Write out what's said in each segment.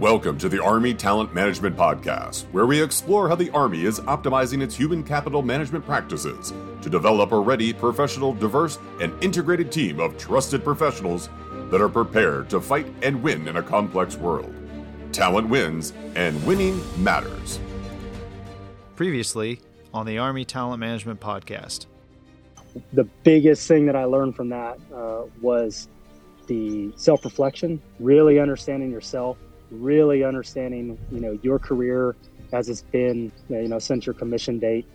Welcome to the Army Talent Management Podcast, where we explore how the Army is optimizing its human capital management practices to develop a ready, professional, diverse, and integrated team of trusted professionals that are prepared to fight and win in a complex world. Talent wins, and winning matters. Previously on the Army Talent Management Podcast. The biggest thing that I learned from that uh, was the self reflection, really understanding yourself really understanding, you know, your career as it's been, you know, since your commission date,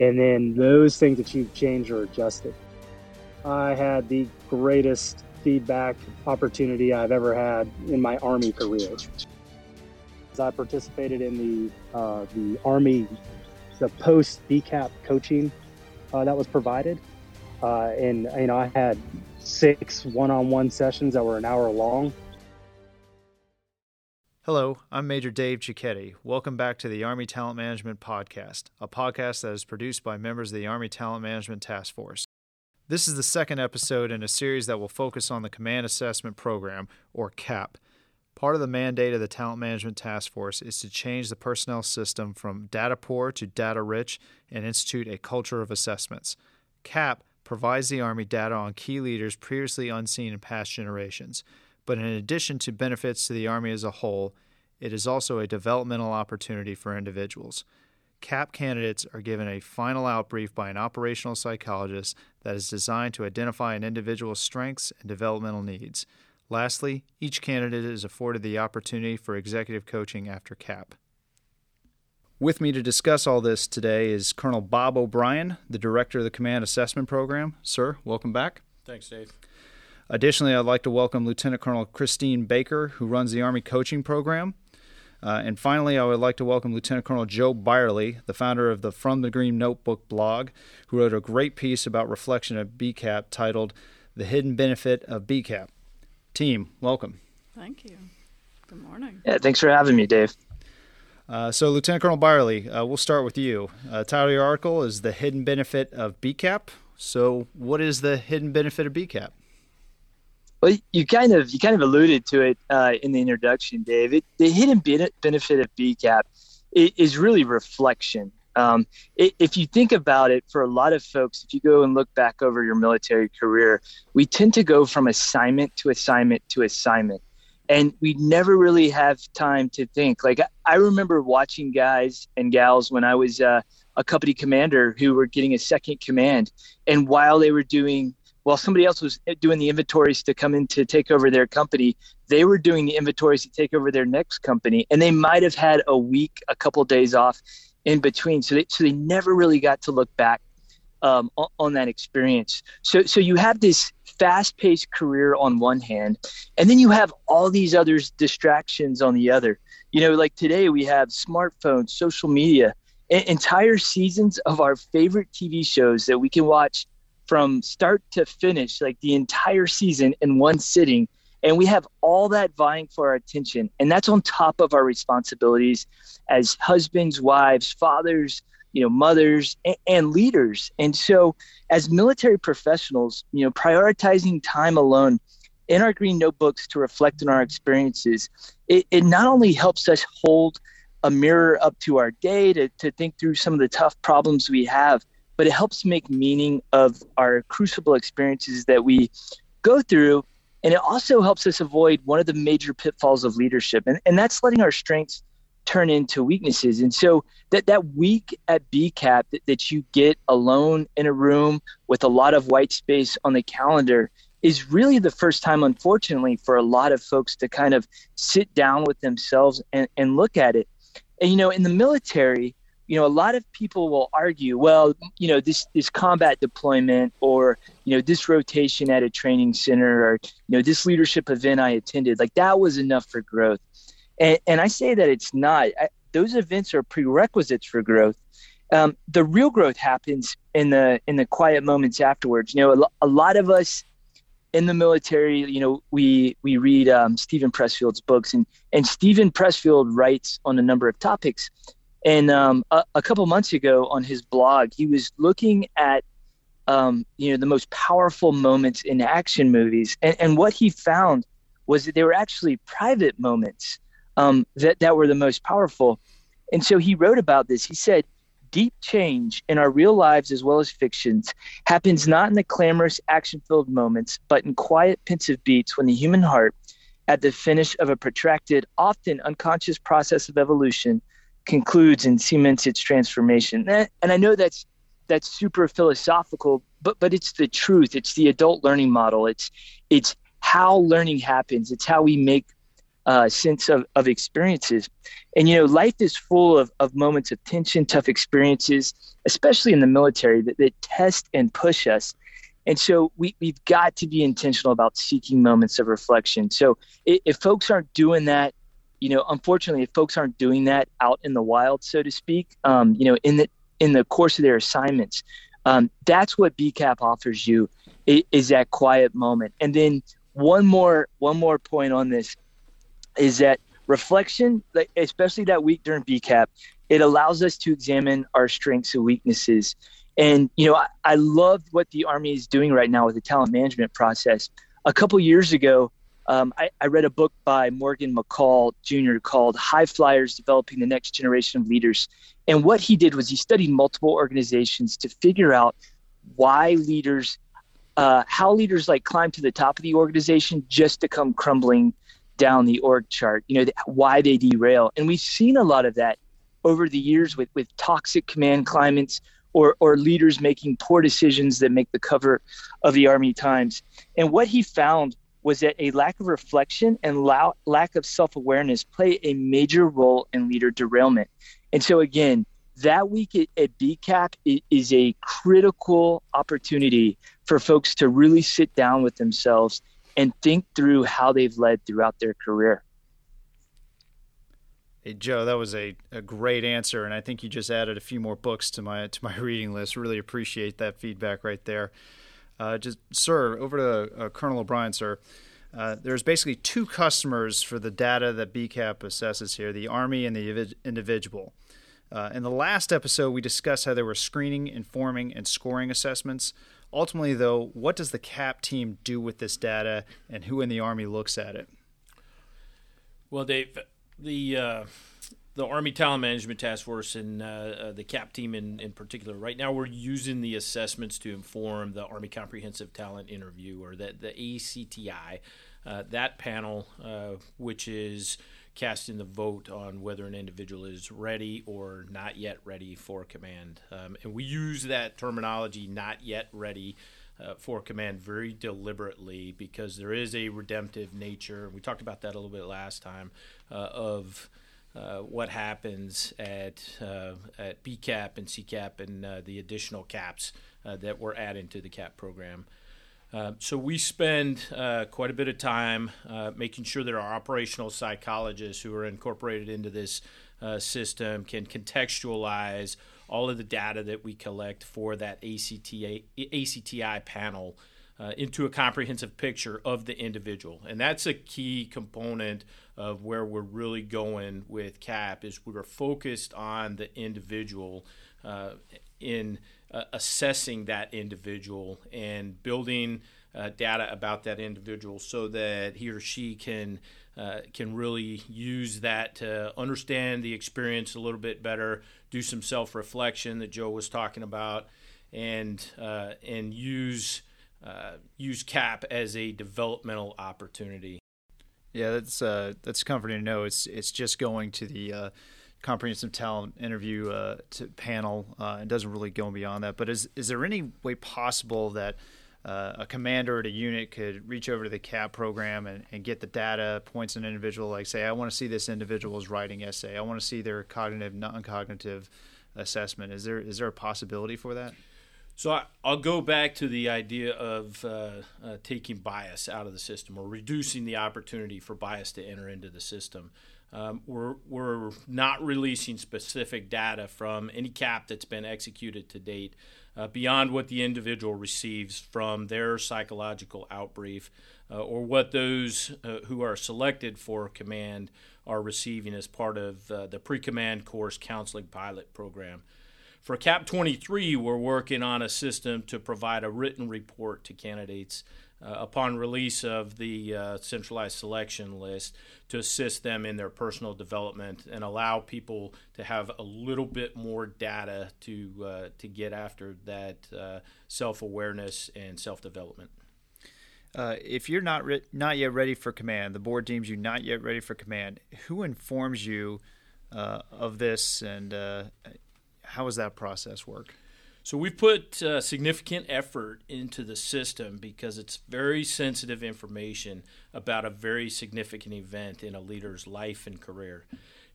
and then those things that you've changed or adjusted. I had the greatest feedback opportunity I've ever had in my Army career. I participated in the uh, the Army, the post BCAP coaching uh, that was provided, uh, and you know I had six one-on-one sessions that were an hour long Hello, I'm Major Dave Cicchetti. Welcome back to the Army Talent Management Podcast, a podcast that is produced by members of the Army Talent Management Task Force. This is the second episode in a series that will focus on the Command Assessment Program, or CAP. Part of the mandate of the Talent Management Task Force is to change the personnel system from data poor to data rich and institute a culture of assessments. CAP provides the Army data on key leaders previously unseen in past generations. But in addition to benefits to the Army as a whole, it is also a developmental opportunity for individuals. CAP candidates are given a final outbrief by an operational psychologist that is designed to identify an individual's strengths and developmental needs. Lastly, each candidate is afforded the opportunity for executive coaching after CAP. With me to discuss all this today is Colonel Bob O'Brien, the director of the Command Assessment Program. Sir, welcome back. Thanks, Dave. Additionally, I'd like to welcome Lieutenant Colonel Christine Baker, who runs the Army Coaching Program. Uh, and finally, I would like to welcome Lieutenant Colonel Joe Byerly, the founder of the From the Green Notebook blog, who wrote a great piece about reflection of BCAP titled The Hidden Benefit of BCAP. Team, welcome. Thank you. Good morning. Yeah, thanks for having me, Dave. Uh, so, Lieutenant Colonel Byerly, uh, we'll start with you. Uh, title of your article is The Hidden Benefit of BCAP. So, what is the hidden benefit of BCAP? Well, you kind of you kind of alluded to it uh, in the introduction, David. The hidden benefit of BCAP is really reflection. Um, if you think about it, for a lot of folks, if you go and look back over your military career, we tend to go from assignment to assignment to assignment, and we never really have time to think. Like I remember watching guys and gals when I was uh, a company commander who were getting a second command, and while they were doing while somebody else was doing the inventories to come in to take over their company, they were doing the inventories to take over their next company, and they might have had a week, a couple of days off in between. So they, so they never really got to look back um, on, on, that experience. So so you have this fast-paced career on one hand, and then you have all these other distractions on the other. You know, like today we have smartphones, social media, entire seasons of our favorite TV shows that we can watch from start to finish, like the entire season in one sitting. And we have all that vying for our attention. And that's on top of our responsibilities as husbands, wives, fathers, you know, mothers, and, and leaders. And so, as military professionals, you know, prioritizing time alone in our green notebooks to reflect on our experiences, it, it not only helps us hold a mirror up to our day to, to think through some of the tough problems we have, but it helps make meaning of our crucible experiences that we go through. And it also helps us avoid one of the major pitfalls of leadership, and, and that's letting our strengths turn into weaknesses. And so that, that week at BCAP that, that you get alone in a room with a lot of white space on the calendar is really the first time, unfortunately, for a lot of folks to kind of sit down with themselves and, and look at it. And, you know, in the military, you know, a lot of people will argue, well, you know, this this combat deployment or you know this rotation at a training center or you know this leadership event I attended, like that was enough for growth. And, and I say that it's not. I, those events are prerequisites for growth. Um, the real growth happens in the in the quiet moments afterwards. You know, a, a lot of us in the military, you know, we we read um, Steven Pressfield's books, and and Steven Pressfield writes on a number of topics. And um, a, a, couple months ago on his blog, he was looking at um, you know the most powerful moments in action movies, and, and what he found was that they were actually private moments um, that that were the most powerful. And so he wrote about this. He said, "Deep change in our real lives as well as fictions happens not in the clamorous, action-filled moments, but in quiet, pensive beats when the human heart." At the finish of a protracted, often unconscious process of evolution, concludes and cements its transformation. And I know that's that's super philosophical, but but it's the truth. It's the adult learning model. It's it's how learning happens. It's how we make uh, sense of, of experiences. And you know, life is full of, of moments of tension, tough experiences, especially in the military that, that test and push us. And so we, we've got to be intentional about seeking moments of reflection. So if, if folks aren't doing that, you know, unfortunately, if folks aren't doing that out in the wild, so to speak, um, you know, in the in the course of their assignments. Um, that's what BCAP offers you is that quiet moment. And then one more one more point on this is that reflection, like especially that week during BCAP, it allows us to examine our strengths and weaknesses. And you know, I, I love what the Army is doing right now with the talent management process. A couple years ago, um, I, I, read a book by Morgan McCall Jr. called High Flyers Developing the Next Generation of Leaders. And what he did was he studied multiple organizations to figure out why leaders, uh, how leaders like climb to the top of the organization just to come crumbling down the org chart, you know, why they derail. And we've seen a lot of that over the years with, with toxic command climates or, or leaders making poor decisions that make the cover of the Army Times. And what he found was that a lack of reflection and la- lack of self awareness play a major role in leader derailment. And so, again, that week at, at BCAP is a critical opportunity for folks to really sit down with themselves and think through how they've led throughout their career. Hey Joe, that was a, a great answer, and I think you just added a few more books to my to my reading list. Really appreciate that feedback right there. Uh, just, sir, over to uh, Colonel O'Brien, sir. Uh, there's basically two customers for the data that BCAP assesses here the Army and the individual. Uh, in the last episode, we discussed how there were screening, informing, and scoring assessments. Ultimately, though, what does the CAP team do with this data and who in the Army looks at it? Well, Dave, the uh, the Army Talent Management Task Force and uh, uh, the CAP team in, in particular, right now we're using the assessments to inform the Army Comprehensive Talent Interview or the, the ACTI. Uh, that panel, uh, which is casting the vote on whether an individual is ready or not yet ready for command. Um, and we use that terminology, not yet ready. Uh, for command very deliberately because there is a redemptive nature. We talked about that a little bit last time uh, of uh, what happens at uh, at BCAP and CCAP and uh, the additional caps uh, that we're adding to the CAP program. Uh, so we spend quite a bit of time making sure that our operational psychologists who are incorporated into this system can contextualize all of the data that we collect for that ACTA, ACTI panel uh, into a comprehensive picture of the individual. And that's a key component of where we're really going with CAP is we're focused on the individual uh, in uh, assessing that individual and building uh, data about that individual so that he or she can uh, can really use that to understand the experience a little bit better, do some self reflection that Joe was talking about, and uh, and use uh, use CAP as a developmental opportunity. Yeah, that's uh, that's comforting to know. It's it's just going to the uh, comprehensive talent interview uh, panel uh, and doesn't really go beyond that. But is is there any way possible that uh, a commander at a unit could reach over to the CAP program and, and get the data points an individual, like say, I want to see this individual's writing essay. I want to see their cognitive, non-cognitive assessment. Is there is there a possibility for that? So I, will go back to the idea of uh, uh, taking bias out of the system or reducing the opportunity for bias to enter into the system. Um, we're, we're not releasing specific data from any cap that's been executed to date uh, beyond what the individual receives from their psychological outbrief uh, or what those uh, who are selected for command are receiving as part of uh, the pre command course counseling pilot program. For CAP 23, we're working on a system to provide a written report to candidates uh, upon release of the uh, centralized selection list to assist them in their personal development and allow people to have a little bit more data to uh, to get after that uh, self awareness and self development. Uh, if you're not re- not yet ready for command, the board deems you not yet ready for command. Who informs you uh, of this, and how does that process work? So we've put uh, significant effort into the system because it's very sensitive information about a very significant event in a leader's life and career.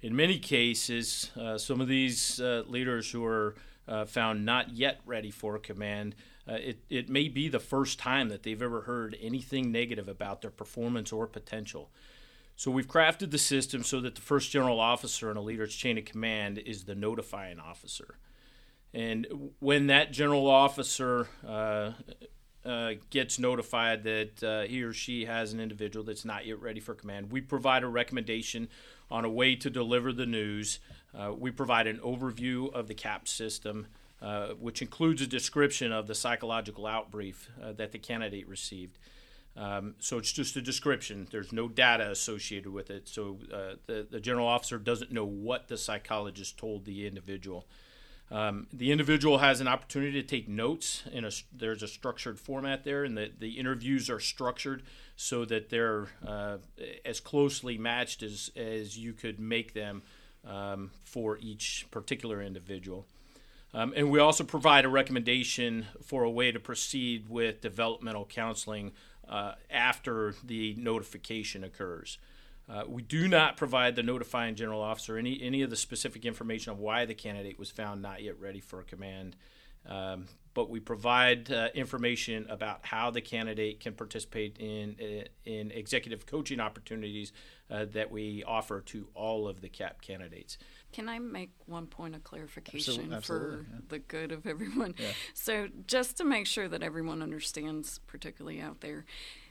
In many cases, uh, some of these uh, leaders who are uh, found not yet ready for command, uh, it, it may be the first time that they've ever heard anything negative about their performance or potential. So we've crafted the system so that the first general officer in a leader's chain of command is the notifying officer. And when that general officer uh, uh, gets notified that uh, he or she has an individual that's not yet ready for command, we provide a recommendation on a way to deliver the news. Uh, we provide an overview of the CAP system, uh, which includes a description of the psychological outbrief uh, that the candidate received. Um, so it's just a description. There's no data associated with it. So the, the general officer doesn't know what the psychologist told the individual. Um, the individual has an opportunity to take notes. In a, there's a structured format there, and the, the interviews are structured so that they're uh, as closely matched as, as you could make them um, for each particular individual. Um, and we also provide a recommendation for a way to proceed with developmental counseling uh, after the notification occurs. Uh, we do not provide the notifying general officer any, any of the specific information of why the candidate was found not yet ready for command, um, but we provide uh, information about how the candidate can participate in uh, in executive coaching opportunities uh, that we offer to all of the CAP candidates. Can I make one point of clarification for yeah. the good of everyone? Yeah. So, just to make sure that everyone understands, particularly out there,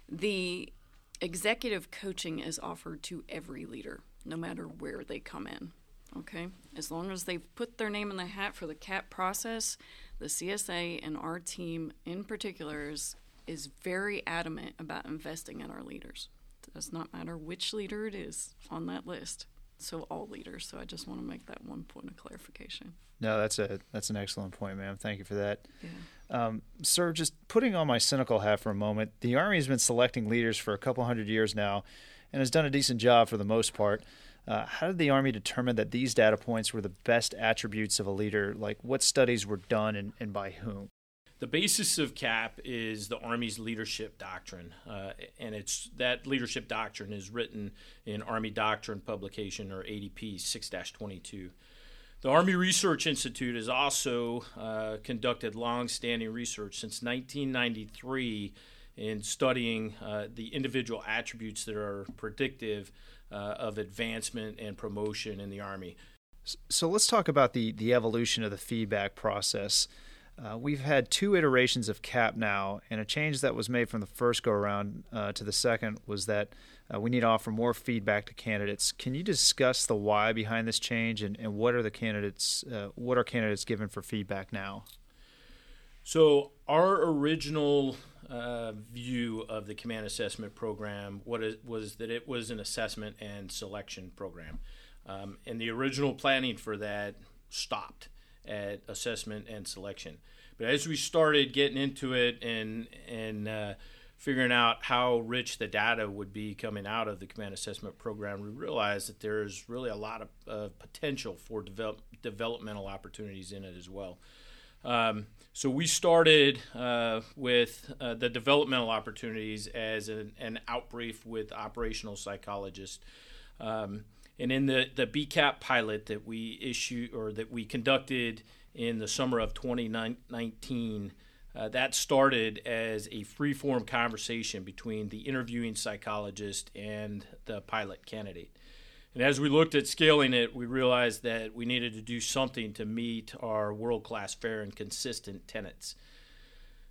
the executive coaching is offered to every leader, no matter where they come in. Okay? As long as they've put their name in the hat for the CAP process, the CSA and our team in particular is, is very adamant about investing in our leaders. It does not matter which leader it is on that list. So all leaders. So I just want to make that one point of clarification. No, that's a that's an excellent point, ma'am. Thank you for that. Yeah. Um, sir, just putting on my cynical hat for a moment, the Army has been selecting leaders for a couple hundred years now and has done a decent job for the most part. Uh, how did the Army determine that these data points were the best attributes of a leader? Like, what studies were done and, and by whom? The basis of CAP is the Army's leadership doctrine, uh, and it's that leadership doctrine is written in Army Doctrine Publication or ADP 6-22. The Army Research Institute has also uh, conducted long-standing research since 1993 in studying uh, the individual attributes that are predictive uh, of advancement and promotion in the Army. So let's talk about the, the evolution of the feedback process. Uh, we've had two iterations of CAP now, and a change that was made from the first go around uh, to the second was that uh, we need to offer more feedback to candidates. Can you discuss the why behind this change, and, and what are the candidates uh, what are candidates given for feedback now? So our original uh, view of the command assessment program was that it was an assessment and selection program, um, and the original planning for that stopped at assessment and selection. But as we started getting into it and and uh, figuring out how rich the data would be coming out of the command assessment program, we realized that there's really a lot of uh, potential for develop, developmental opportunities in it as well. Um, so we started uh, with uh, the developmental opportunities as an, an outbrief with operational psychologists. Um, and in the, the BCAP pilot that we issued or that we conducted in the summer of 2019, uh, that started as a free form conversation between the interviewing psychologist and the pilot candidate. And as we looked at scaling it, we realized that we needed to do something to meet our world class fair and consistent tenets.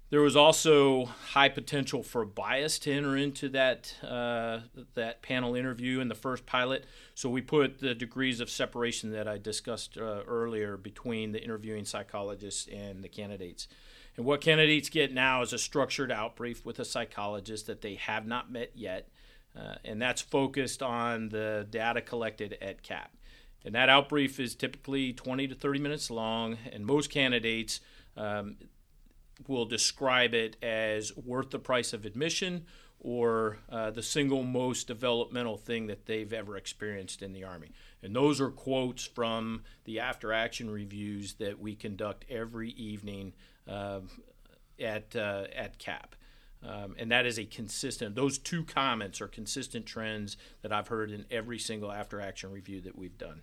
There was also high potential for bias to enter into that uh, that panel interview in the first pilot. So we put the degrees of separation that I discussed uh, earlier between the interviewing psychologists and the candidates. And what candidates get now is a structured outbrief with a psychologist that they have not met yet, uh, and that's focused on the data collected at CAP. And that outbrief is typically 20 to 30 minutes long, and most candidates um, will describe it as worth the price of admission or uh, the single most developmental thing that they've ever experienced in the Army. And those are quotes from the after action reviews that we conduct every evening uh, at, uh, at CAP. Um, and that is a consistent, those two comments are consistent trends that I've heard in every single after action review that we've done.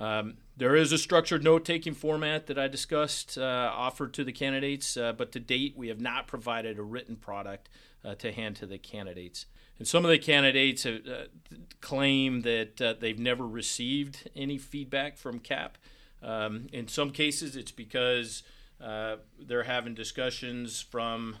Um, there is a structured note taking format that I discussed uh, offered to the candidates, uh, but to date we have not provided a written product uh, to hand to the candidates. And some of the candidates have, uh, claim that uh, they've never received any feedback from CAP. Um, in some cases, it's because uh, they're having discussions from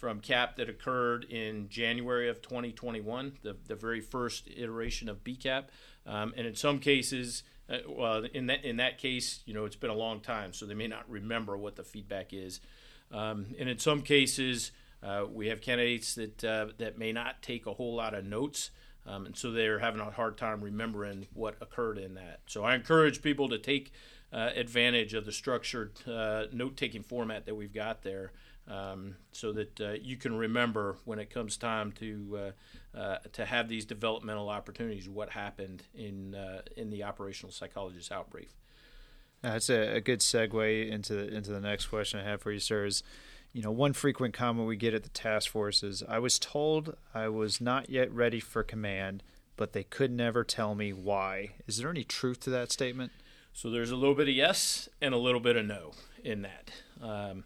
from CAP that occurred in January of 2021, the, the very first iteration of BCAP. Um, and in some cases, uh, well, in that in that case, you know, it's been a long time, so they may not remember what the feedback is. Um, and in some cases, uh, we have candidates that uh, that may not take a whole lot of notes, um, and so they're having a hard time remembering what occurred in that. So I encourage people to take uh, advantage of the structured uh, note-taking format that we've got there, um, so that uh, you can remember when it comes time to uh, to have these developmental opportunities. What happened in in the operational psychologist outbrief. That's a, a, good segue into the, into the next question I have for you, sir. Is you know, one frequent comment we get at the task force is I was told I was not yet ready for command, but they could never tell me why. Is there any truth to that statement? So there's a little bit of yes and a little bit of no in that. Um,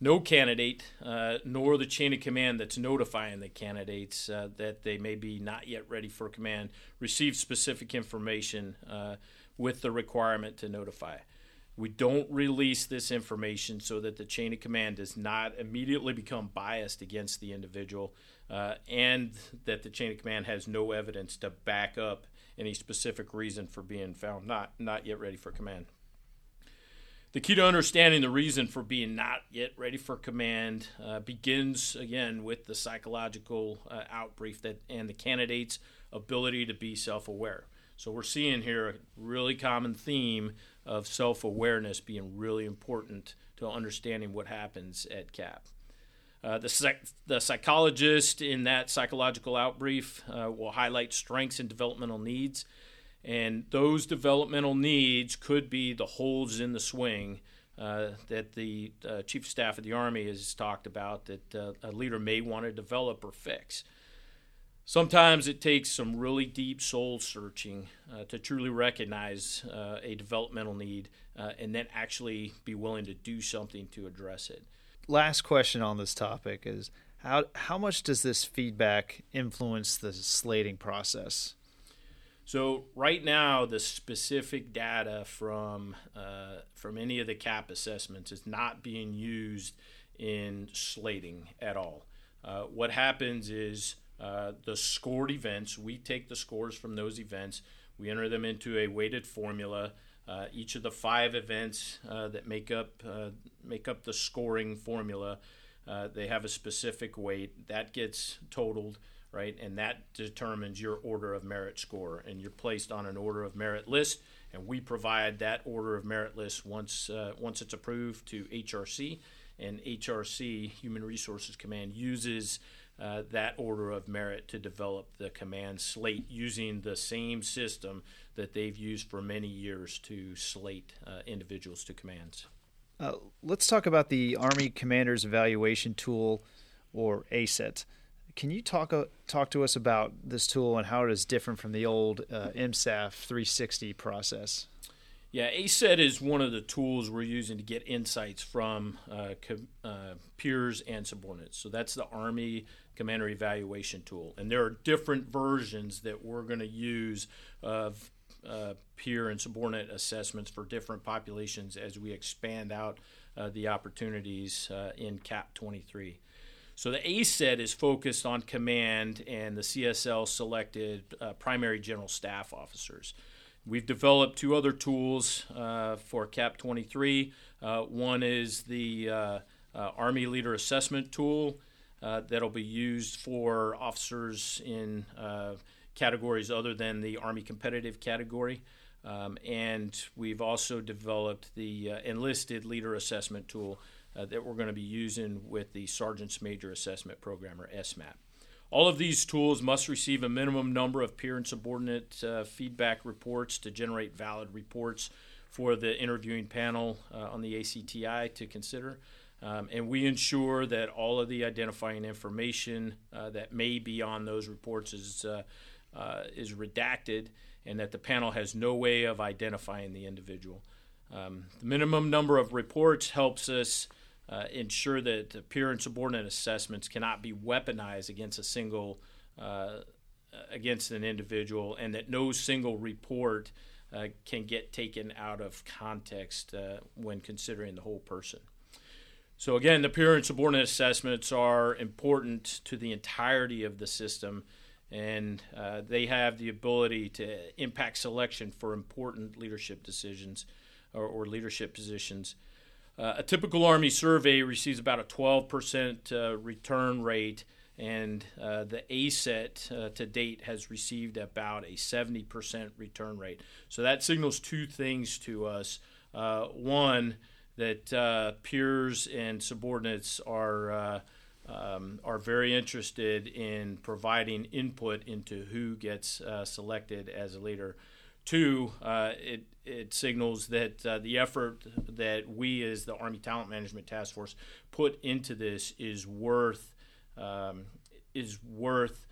no candidate, uh, nor the chain of command that's notifying the candidates uh, that they may be not yet ready for command, receive specific information uh, with the requirement to notify. We don't release this information so that the chain of command does not immediately become biased against the individual uh, and that the chain of command has no evidence to back up any specific reason for being found not, not yet ready for command. The key to understanding the reason for being not yet ready for command uh, begins again with the psychological uh, outbrief that and the candidate's ability to be self-aware. So we're seeing here a really common theme of self awareness being really important to understanding what happens at CAP. Uh, the, psych- the psychologist in that psychological outbrief uh, will highlight strengths and developmental needs. And those developmental needs could be the holes in the swing uh, that the uh, Chief of Staff of the Army has talked about that uh, a leader may want to develop or fix. Sometimes it takes some really deep soul searching uh, to truly recognize uh, a developmental need uh, and then actually be willing to do something to address it. Last question on this topic is how, how much does this feedback influence the slating process? So right now, the specific data from uh, from any of the CAP assessments is not being used in slating at all. Uh, what happens is uh, the scored events. We take the scores from those events, we enter them into a weighted formula. Uh, each of the five events uh, that make up uh, make up the scoring formula, they have a specific weight that gets totaled, right, and that determines your order of merit score, and you're placed on an order of merit list, and we provide that order of merit list once once it's approved to HRC, and HRC Human Resources Command uses uh, that order of merit to develop the command slate using the same system that they've used for many years to slate uh, individuals to commands. Uh, let's talk about the Army Commander's Evaluation Tool, or ACET. Can you talk uh, talk to us about this tool and how it is different from the old uh, MSAF 360 process? Yeah, ACET is one of the tools we're using to get insights from uh, co- uh, peers and subordinates. So that's the Army Commander Evaluation Tool. And there are different versions that we're going to use of uh, peer and subordinate assessments for different populations as we expand out uh, the opportunities in CAP 23. So the ACET is focused on command and the CSL selected uh, primary general staff officers we've developed two other tools uh, for CAP 23. Uh, one is the uh, uh, Army Leader Assessment Tool that'll be used for officers in categories other than the Army competitive category. Um, and we've also developed the Enlisted Leader Assessment Tool that we're going to be using with the Sergeant's Major Assessment Program, or SMAP. All of these tools must receive a minimum number of peer and subordinate uh, feedback reports to generate valid reports for the interviewing panel uh, on the ACTI to consider. Um, and we ensure that all of the identifying information uh, that may be on those reports is, uh, uh, is redacted and that the panel has no way of identifying the individual. Um, the minimum number of reports helps us uh, ensure that peer and subordinate assessments cannot be weaponized against a single uh, against an individual, and that no single report uh, can get taken out of context uh, when considering the whole person. So again, the peer and subordinate assessments are important to the entirety of the system, and uh, they have the ability to impact selection for important leadership decisions or, or leadership positions. Uh, a typical Army survey receives about a 12% uh, return rate, and uh, the ACET uh, to date has received about a 70% return rate. So that signals two things to us. Uh, one, that uh, peers and subordinates are. Um, are very interested in providing input into who gets selected as a leader. Two, it it signals that uh, the effort that we as the Army Talent Management Task Force put into this is worth um, is worth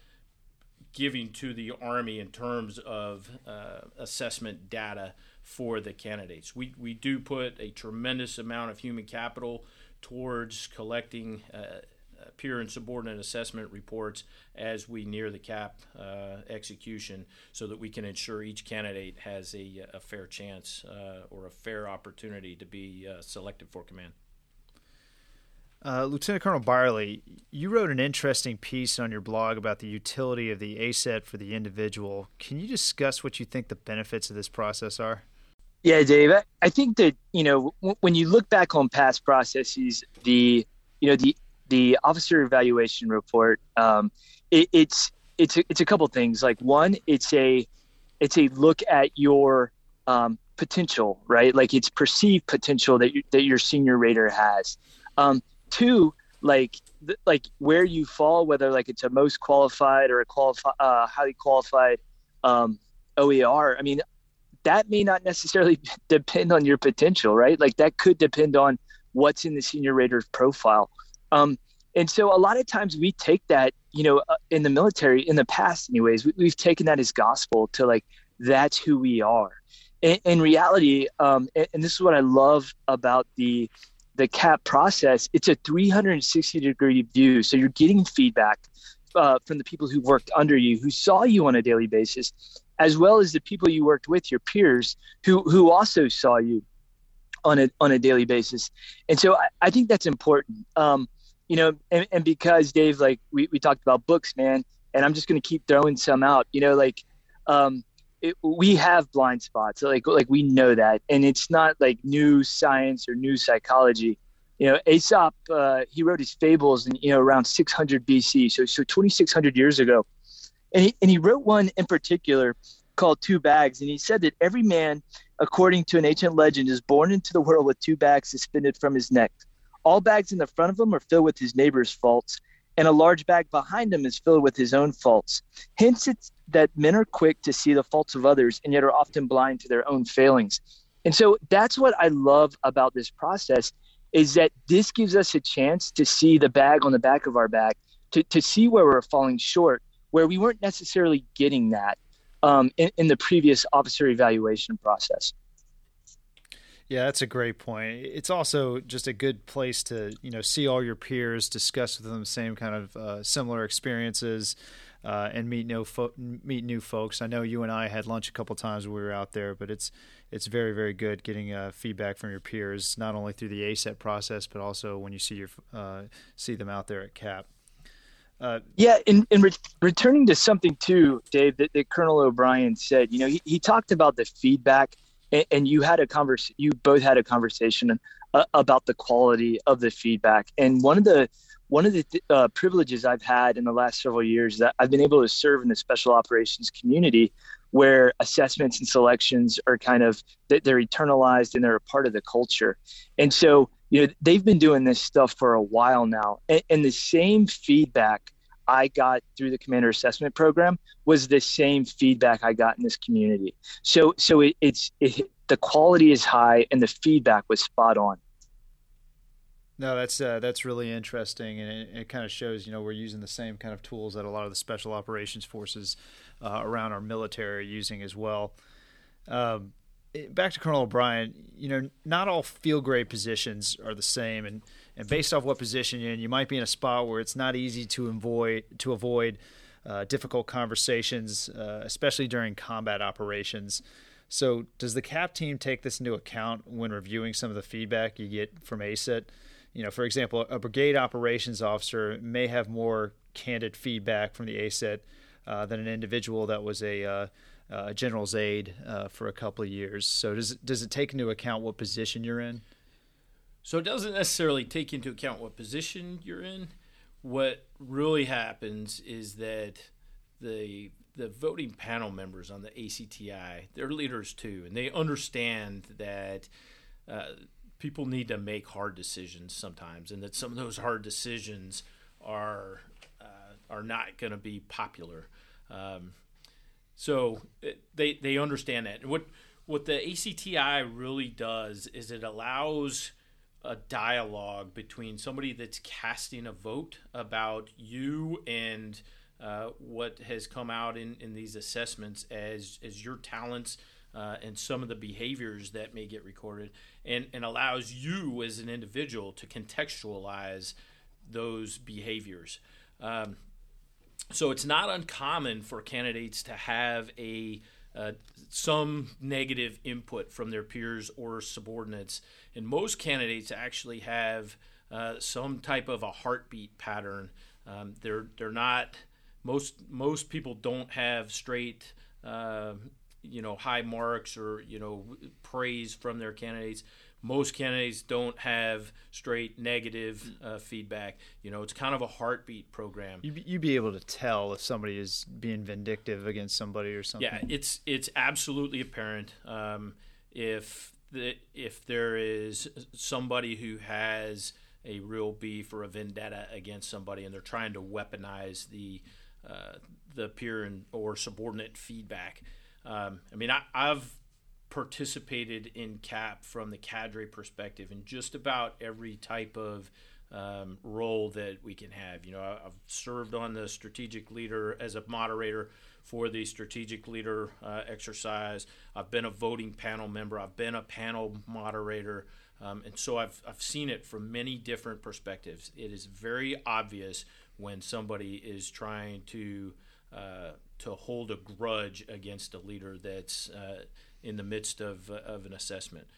giving to the Army in terms of uh, assessment data for the candidates. We, we do put a tremendous amount of human capital towards collecting uh, peer and subordinate assessment reports as we near the cap uh, execution so that we can ensure each candidate has a, a fair chance uh, or a fair opportunity to be uh, selected for command. Uh, Lieutenant Colonel Byerly, you wrote an interesting piece on your blog about the utility of the ACET for the individual. Can you discuss what you think the benefits of this process are? Yeah, Dave. I think that you know when you look back on past processes, the you know the the officer evaluation report, um, it, it's it's a, it's a couple things. Like one, it's a it's a look at your um, potential, right? Like it's perceived potential that you, that your senior rater has. Um, two, like th- like where you fall, whether like it's a most qualified or a qualified, uh, highly qualified um, OER. I mean, that may not necessarily depend on your potential, right? Like that could depend on what's in the senior rater's profile. Um, and so a lot of times we take that, you know, uh, in the military, in the past, anyways, we, have taken that as gospel to like, that's who we are. In, in reality, um, and, and, this is what I love about the the CAP process. It's a 360 degree view, so you're getting feedback uh, from the people who worked under you, who saw you on a daily basis, as well as the people you worked with, your peers, who who also saw you on a on a daily basis. And so I, I think that's important. Um, you know, and, and because Dave, like we, we talked about books, man, and I'm just going to keep throwing some out, you know, like, um, it, we have blind spots. Like, like we know that, and it's not like new science or new psychology. You know, Aesop, uh, he wrote his fables in, you know, around 600 BC. So, so 2,600 years ago. And he, and he wrote one in particular called Two Bags. And he said that every man, according to an ancient legend, is born into the world with two bags suspended from his neck. All bags in the front of him are filled with his neighbor's faults, and a large bag behind him is filled with his own faults. Hence, it's that men are quick to see the faults of others and yet are often blind to their own failings. And so that's what I love about this process is that this gives us a chance to see the bag on the back of our back, to, to see where we're falling short, where we weren't necessarily getting that um, in, in the previous officer evaluation process. Yeah, that's a great point. It's also just a good place to you know see all your peers, discuss with them the same kind of uh, similar experiences, uh, and meet new fo- meet new folks. I know you and I had lunch a couple times when we were out there, but it's it's very very good getting uh, feedback from your peers, not only through the ACET process, but also when you see your uh, see them out there at CAP. Uh, yeah, in, in re- returning to something too, Dave, that, that, Colonel O'Brien said, you know, he, he talked about the feedback, and, and you had a convers, you both had a conversation uh, about the quality of the feedback. And one of the one of the uh, privileges I've had in the last several years is that I've been able to serve in the special operations community, where assessments and selections are kind of they're eternalized and they're a part of the culture. And so you know they've been doing this stuff for a while now and, and, the same feedback i got through the commander assessment program was the same feedback i got in this community so so it, it's it, the quality is high and the feedback was spot on no, that's uh, that's really interesting, and it, it, kind of shows you know we're using the same kind of tools that a lot of the special operations forces uh, around our military are using as well. Um, back to Colonel O'Brien, you know, not all field grade positions are the same, and, and based off what position you're in, you might be in a spot where it's not easy to avoid to avoid uh, difficult conversations, uh, especially during combat operations. So, does the CAP team take this into account when reviewing some of the feedback you get from ACET? You know, for example, a brigade operations officer may have more candid feedback from the ACET uh, than an individual that was a uh, general's aide uh, for a couple of years. So does does it take into account what position you're in? So it doesn't necessarily take into account what position you're in. What really happens is that the the voting panel members on the ACTI, they're leaders too, and they understand that uh, people need to make hard decisions sometimes, and that some of those hard decisions are uh, are not going to be popular. Um, so they they understand that. what what the ACTI really does is it allows a dialogue between somebody that's casting a vote about you and uh, what has come out in, in these assessments as as your talents uh, and some of the behaviors that may get recorded, and and allows you as an individual to contextualize those behaviors. Um, so it's not uncommon for candidates to have a uh, some negative input from their peers or subordinates, and most candidates actually have uh, some type of a heartbeat pattern. Um, they're they're not most most people don't have straight uh, you know high marks or you know praise from their candidates most candidates don't have straight negative uh, feedback. You know, it's kind of a heartbeat program. You you'd be able to tell if somebody is being vindictive against somebody or something. Yeah, it's it's absolutely apparent um, if the, if there is somebody who has a real beef or a vendetta against somebody and they're trying to weaponize the uh, the peer and or subordinate feedback. Um, I mean, I, I've participated in CAP from the cadre perspective in just about every type of um, role that we can have. You know, I've served on the strategic leader as a moderator for the strategic leader uh, exercise. I've been a voting panel member. I've been a panel moderator. Um, and so I've, I've seen it from many different perspectives. It is very obvious when somebody is trying to uh, to hold a grudge against a leader that's uh, in the midst of, uh, of an assessment.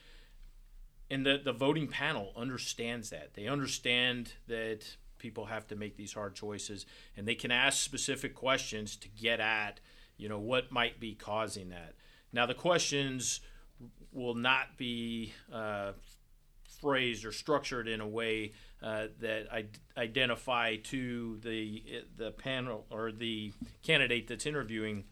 And the, the voting panel understands that. They understand that people have to make these hard choices and they can ask specific questions to get at, you know, what might be causing that. Now, the questions will not be uh, phrased or structured in a way uh, that I identify to the the panel or the candidate that's interviewing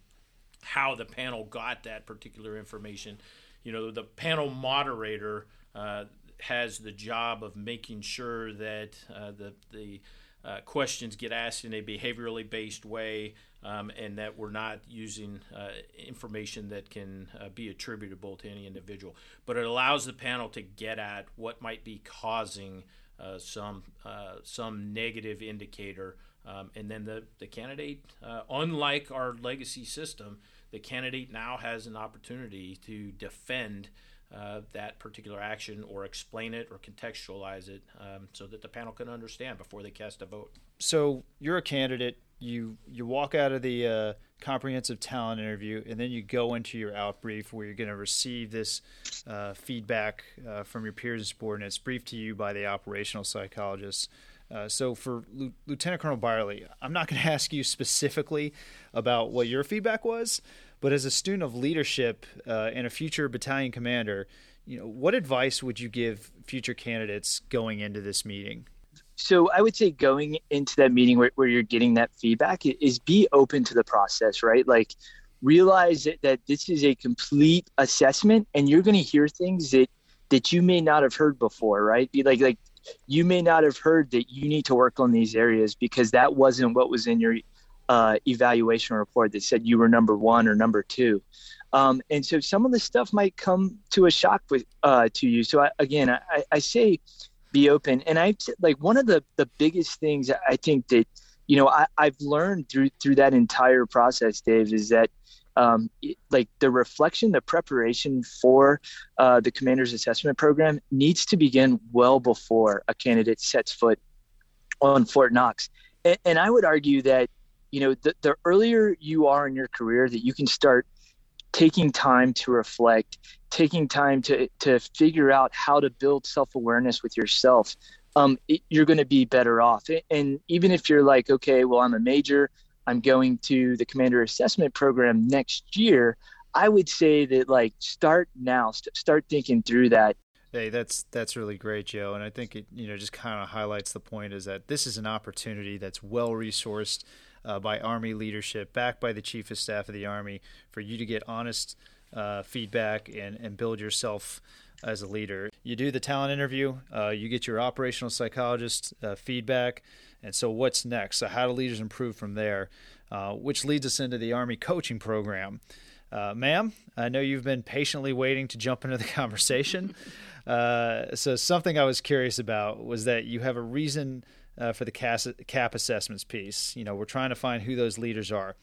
how the panel got that particular information. You know, the panel moderator uh, has the job of making sure that uh, the the uh, questions get asked in a behaviorally based way, um, and that we're not using uh, information that can uh, be attributable to any individual. But it allows the panel to get at what might be causing uh, some some negative indicator um, and then the, the candidate, uh, unlike our legacy system, the candidate now has an opportunity to defend uh, that particular action or explain it or contextualize it um, so that the panel can understand before they cast a vote. So you're a candidate. You you walk out of the uh, comprehensive talent interview, and then you go into your out brief where you're going to receive this uh, feedback uh, from your peers and subordinates, briefed to you by the operational psychologist. Uh, so for L- Lieutenant Colonel Byerly, I'm not going to ask you specifically about what your feedback was, but as a student of leadership uh, and a future battalion commander, you know, what advice would you give future candidates going into this meeting? So I would say going into that meeting where, where you're getting that feedback is be open to the process, right? Like realize that, that this is a complete assessment and you're going to hear things that that you may not have heard before, right? Be like like you may not have heard that you need to work on these areas because that wasn't what was in your uh, evaluation report that said you were number one or number two. Um, and so some of the stuff might come to a shock with uh, to you. So I, again, I, I say be open. And I like one of the the biggest things I think that you know I, I've learned through through that entire process, Dave, is that um, like the reflection, the preparation for uh, the commander's assessment program needs to begin well before a candidate sets foot on Fort Knox. And, and I would argue that, you know, the, the earlier you are in your career that you can start taking time to reflect, taking time to, to figure out how to build self awareness with yourself, um, it, you're going to be better off. And even if you're like, okay, well, I'm a major, I'm going to the commander assessment program next year, I would say that like start now, st- start thinking through that. Hey, that's that's really great, Joe, and I think it you know just kind of highlights the point is that this is an opportunity that's well resourced uh, by Army leadership, backed by the Chief of Staff of the Army, for you to get honest uh, feedback and and build yourself as a leader. You do the talent interview, uh, you get your operational psychologist uh, feedback, and so what's next? So how do leaders improve from there? Uh, which leads us into the Army coaching program. Uh, ma'am, I know you've been patiently waiting to jump into the conversation. Uh, so something I was curious about was that you have a reason uh, for the CAP assessments piece. You know, we're trying to find who those leaders are.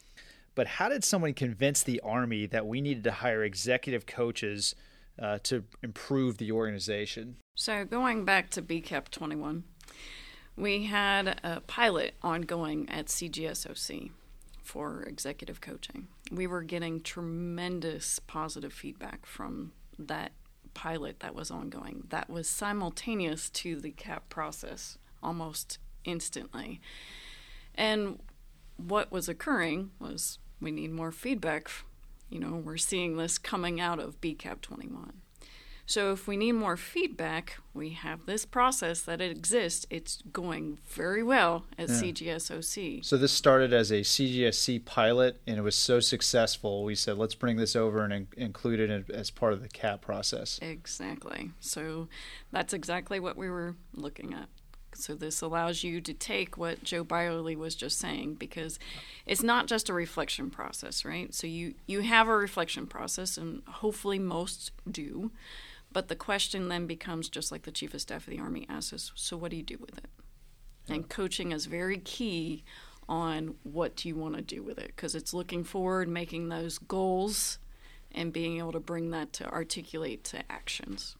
But how did someone convince the Army that we needed to hire executive coaches uh, to improve the organization. So, going back to BCAP 21, we had a pilot ongoing at CGSOC for executive coaching. We were getting tremendous positive feedback from that pilot that was ongoing. That was simultaneous to the CAP process almost instantly. And what was occurring was we need more feedback you know, we're seeing this coming out of BCAP 21. So if we need more feedback, we have this process that it exists. It's going very well at yeah. CGSOC. So this started as a CGSC pilot, and it was so successful. We said, let's bring this over and in- include it as part of the CAP process. Exactly. So that's exactly what we were looking at. So this allows you to take what Joe Byerly was just saying because it's not just a reflection process, right? So you you have a reflection process and hopefully most do. But the question then becomes just like the chief of staff of the army asks us, so what do you do with it? Yeah. And coaching is very key on what do you want to do with it because it's looking forward, making those goals and being able to bring that to articulate to actions.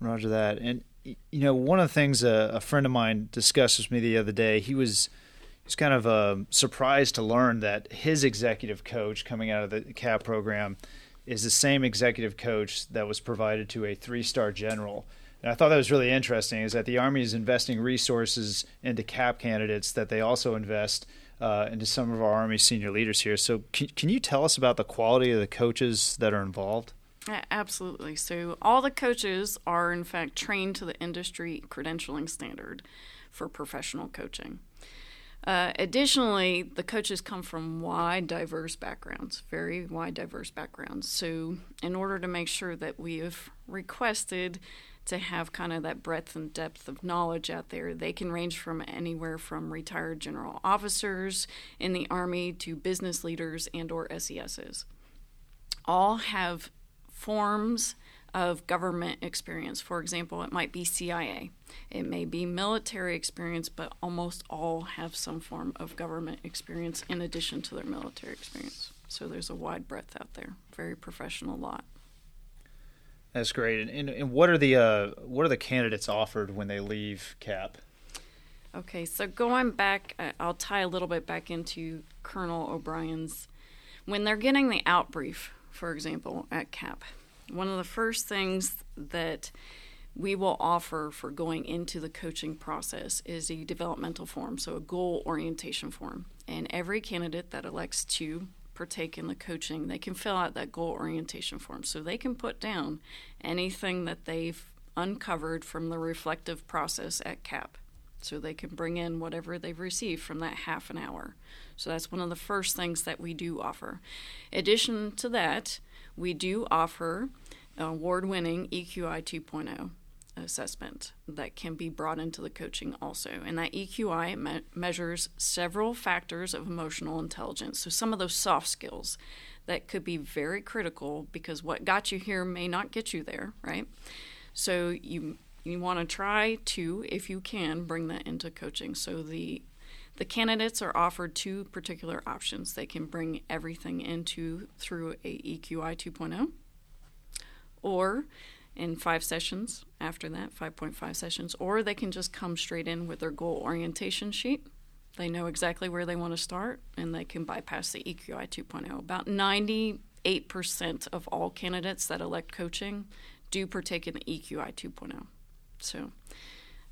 Roger that. And you know, one of the things a, a, friend of mine discussed with me the other day, he was he was kind of uh, surprised to learn that his executive coach coming out of the CAP program is the same executive coach that was provided to a three-star general. And I thought that was really interesting. Is that the Army is investing resources into CAP candidates that they also invest uh, into some of our Army senior leaders here. So, can, can you tell us about the quality of the coaches that are involved? Absolutely. So, all the coaches are, in fact, trained to the industry credentialing standard for professional coaching. Uh, additionally, the coaches come from wide, diverse backgrounds, very wide, diverse backgrounds. So, in order to make sure that we have requested to have kind of that breadth and depth of knowledge out there, they can range from anywhere from retired general officers in the Army to business leaders and or SESs. All have forms of government experience. For example, it might be CIA, it may be military experience, but almost all have some form of government experience in addition to their military experience. So there's a wide breadth out there. Very professional lot. That's great. And, and, and what are the uh, what are the candidates offered when they leave CAP? Okay, so going back, uh, I'll tie a little bit back into Colonel O'Brien's. When they're getting the out brief for example, at CAP. One of the first things that we will offer for going into the coaching process is a developmental form, so a goal orientation form. And every candidate that elects to partake in the coaching, they can fill out that goal orientation form. So they can put down anything that they've uncovered from the reflective process at CAP. So they can bring in whatever they've received from that half an hour. So that's one of the first things that we do offer. Addition to that, we do offer award winning EQI 2.0 assessment that can be brought into the coaching also. And that EQI me- measures several factors of emotional intelligence. So some of those soft skills that could be very critical because what got you here may not get you there, right? So you you want to try to if you can bring that into coaching. So the the candidates are offered two particular options. They can bring everything into through a EQI 2.0 or in five sessions after that, 5.5 sessions, or they can just come straight in with their goal orientation sheet. They know exactly where they want to start and they can bypass the EQI 2.0. About 98% of all candidates that elect coaching do partake in the EQI 2.0. So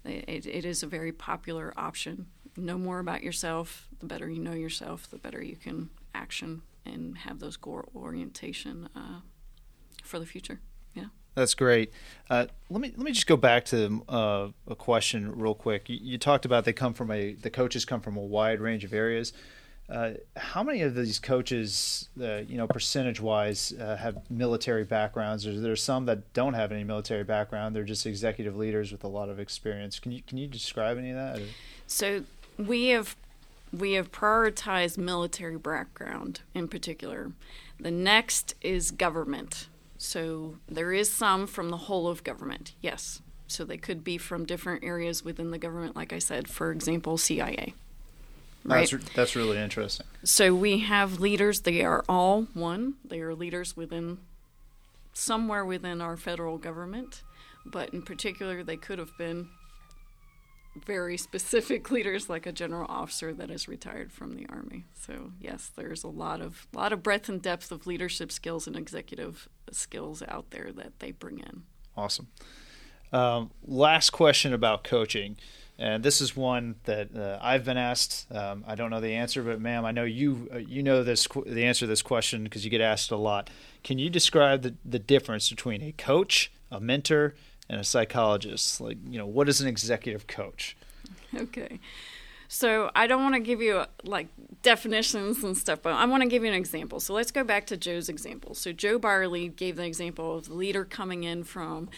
it, it is a very popular option. Know more about yourself. The better you know yourself, the better you can action and have those goal orientation uh, for the future. Yeah. That's great. Uh, let me let me just go back to uh, a question real quick. You, you, talked about they come from a the coaches come from a wide range of areas. Uh, how many of these coaches, uh, you know, percentage wise, uh, have military backgrounds? Or there some that don't have any military background. They're just executive leaders with a lot of experience. Can you can you describe any of that? So we have we have prioritized military background in particular. The next is government. So there is some from the whole of government, yes. So they could be from different areas within the government, like I said, for example, CIA. Right? That's, that's really interesting. So we have leaders, they are all one, they are leaders within somewhere within our federal government, but in particular, they could have been very specific leaders like a general officer that is retired from the army. So yes, there's a lot of lot of breadth and depth of leadership skills and executive skills out there that they bring in. Awesome. Um, last question about coaching, and this is one that uh, I've been asked. Um, I don't know the answer, but ma'am, I know you uh, you know this the answer to this question because you get asked a lot. Can you describe the, the difference between a coach, a mentor, and a psychologist. Like, you know, what is an executive coach? Okay. So I don't want to give you like definitions and stuff, but I want to give you an example. So let's go back to Joe's example. So Joe Byerly gave the example of the leader coming in from,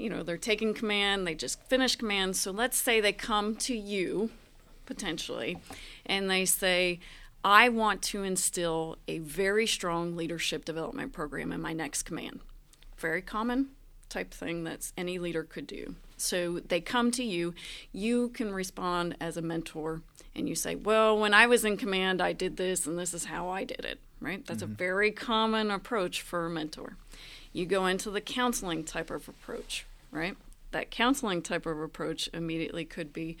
you know, they're taking command, they just finished command. So let's say they come to you potentially and they say, I want to instill a very strong leadership development program in my next command. Very common type thing that any leader could do. So they come to you, you can respond as a mentor and you say, Well, when I was in command, I did this and this is how I did it, right? That's mm-hmm. a very common approach for a mentor. You go into the counseling type of approach, right? That counseling type of approach immediately could be,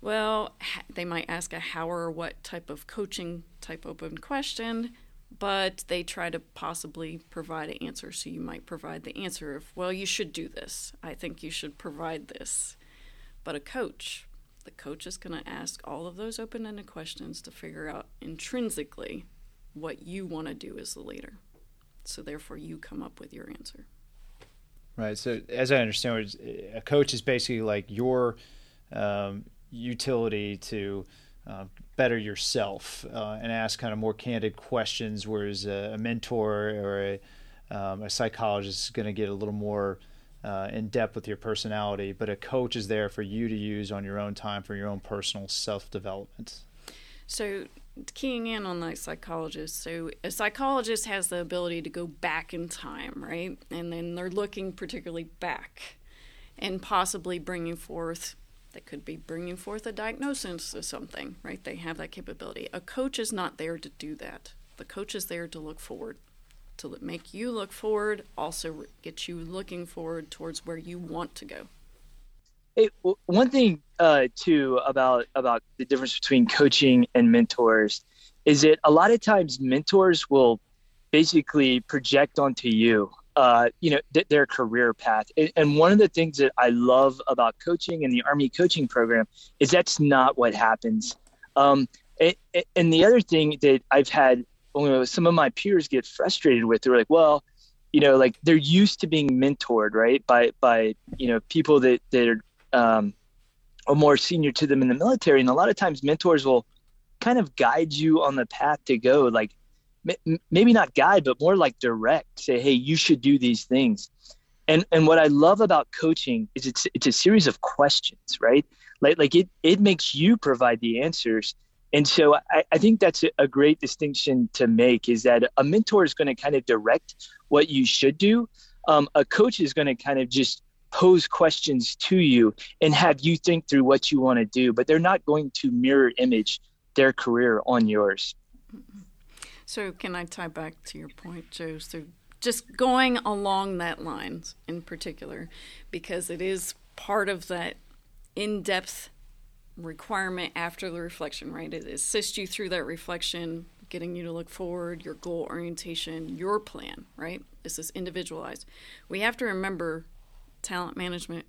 well, they might ask a how or what type of coaching type open question but they try to possibly provide an answer. So you might provide the answer of, well, you should do this. I think you should provide this. But a coach, the coach is going to ask all of those open ended questions to figure out intrinsically what you want to do as the leader. So therefore, you come up with your answer. Right. So as I understand it, a coach is basically like your um, utility to uh, better yourself uh, and ask kind of more candid questions, whereas a, a mentor or a, um, a, psychologist is going to get a little more uh, in depth with your personality. But a coach is there for you to use on your own time for your own personal self development. So, keying in on the psychologist, so a psychologist has the ability to go back in time, right? And then they're looking particularly back and possibly bringing forth they could be bringing forth a diagnosis of something, right? They have that capability. A coach is not there to do that. The coach is there to look forward, to make you look forward, also get you looking forward towards where you want to go. Hey, one thing uh, too about about the difference between coaching and mentors is that a lot of times mentors will basically project onto you uh, you know, th- their career path. And, and one of the things that I love about coaching and the Army coaching program is that's not what happens. Um, and, the other thing that I've had you know, some of my peers get frustrated with, they're like, well, you know, like they're used to being mentored, right, by by you know people that that are um, are more senior to them in the military, and a lot of times mentors will kind of guide you on the path to go, like maybe not guide, but more like direct. Say, hey, you should do these things. And and what I love about coaching is it's it's a series of questions, right? Like like it it makes you provide the answers. And so I, I think that's a great distinction to make is that a mentor is going to kind of direct what you should do. Um, a coach is going to kind of just pose questions to you and have you think through what you want to do, but they're not going to mirror image their career on yours. So, can I tie back to your point, Joe? So, just going along that line in particular, because it is part of that in depth requirement after the reflection, right? It assists you through that reflection, getting you to look forward, your goal orientation, your plan, right? This is individualized. We have to remember talent management,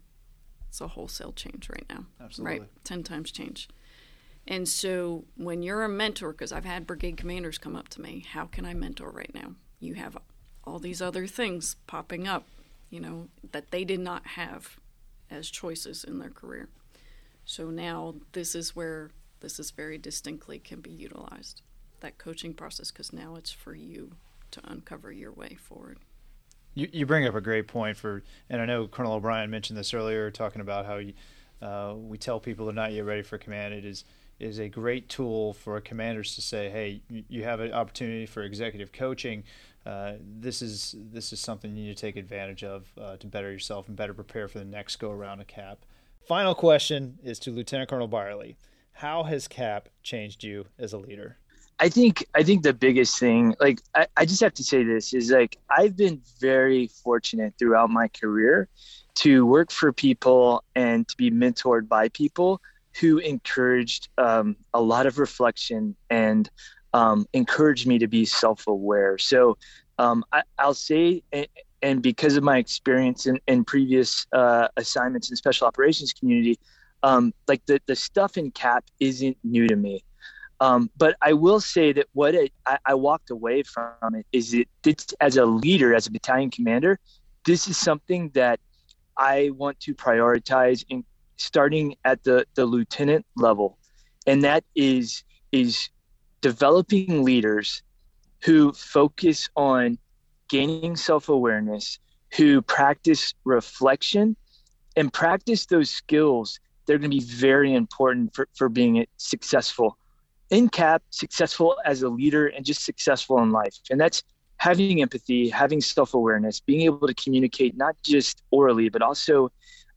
it's a wholesale change right now. Absolutely. Right? 10 times change. And so when you're a mentor, because I've had brigade commanders come up to me, how can I mentor right now? You have all these other things popping up, you know, that they did not have as choices in their career. So now this is where this is very distinctly can be utilized, that coaching process, because now it's for you to uncover your way forward. You, you bring up a great point for, and I know Colonel O'Brien mentioned this earlier, talking about how you, uh, we tell people they're not yet ready for command. It is is a great tool for commanders to say, "Hey, you have an opportunity for executive coaching. Uh, this is this is something you need to take advantage of uh, to better yourself and better prepare for the next go around of CAP." Final question is to Lieutenant Colonel Byerly: How has CAP changed you as a leader? I think I think the biggest thing, like I, I just have to say this, is like I've been very fortunate throughout my career to work for people and to be mentored by people who encouraged um, a lot of reflection and um, encouraged me to be self-aware. So um, I, will say, and because of my experience in, in previous uh, assignments in special operations community, um, like the, the stuff in CAP isn't new to me. Um, but I will say that what it, I, I, walked away from it is it, it's, as a leader, as a battalion commander, this is something that I want to prioritize in starting at the, the lieutenant level, and that is is developing leaders who focus on gaining self-awareness, who practice reflection and practice those skills. They're going to be very important for, for being successful in CAP, successful as a leader, and just successful in life. And that's having empathy, having self awareness, being able to communicate not just orally, but also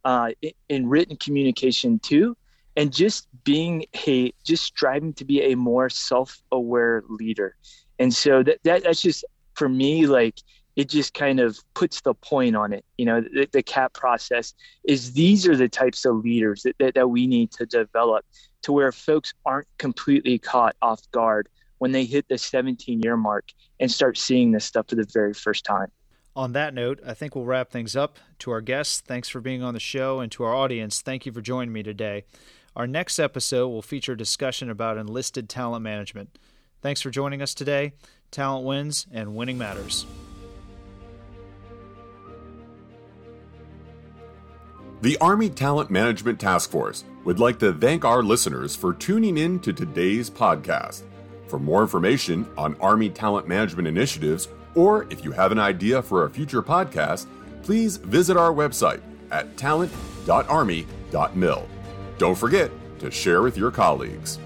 uh, in written communication too, and just being a just striving to be a more self-aware leader. And so that, that that's just for me like it just kind of puts the point on it. You know, the, the CAP process is these are the types of leaders that, that, that we need to develop to where folks aren't completely caught off guard when they hit the 17 year mark and start seeing this stuff for the very first time. On that note, I think we'll wrap things up. To our guests, thanks for being on the show, and to our audience, thank you for joining me today. Our next episode will feature a discussion about enlisted talent management. Thanks for joining us today. Talent wins, and winning matters. The Army Talent Management Task Force would like to thank our listeners for tuning in to today's podcast. For more information on Army talent management initiatives, or if you have an idea for a future podcast, please visit our website at talent.army.mil. Don't forget to share with your colleagues.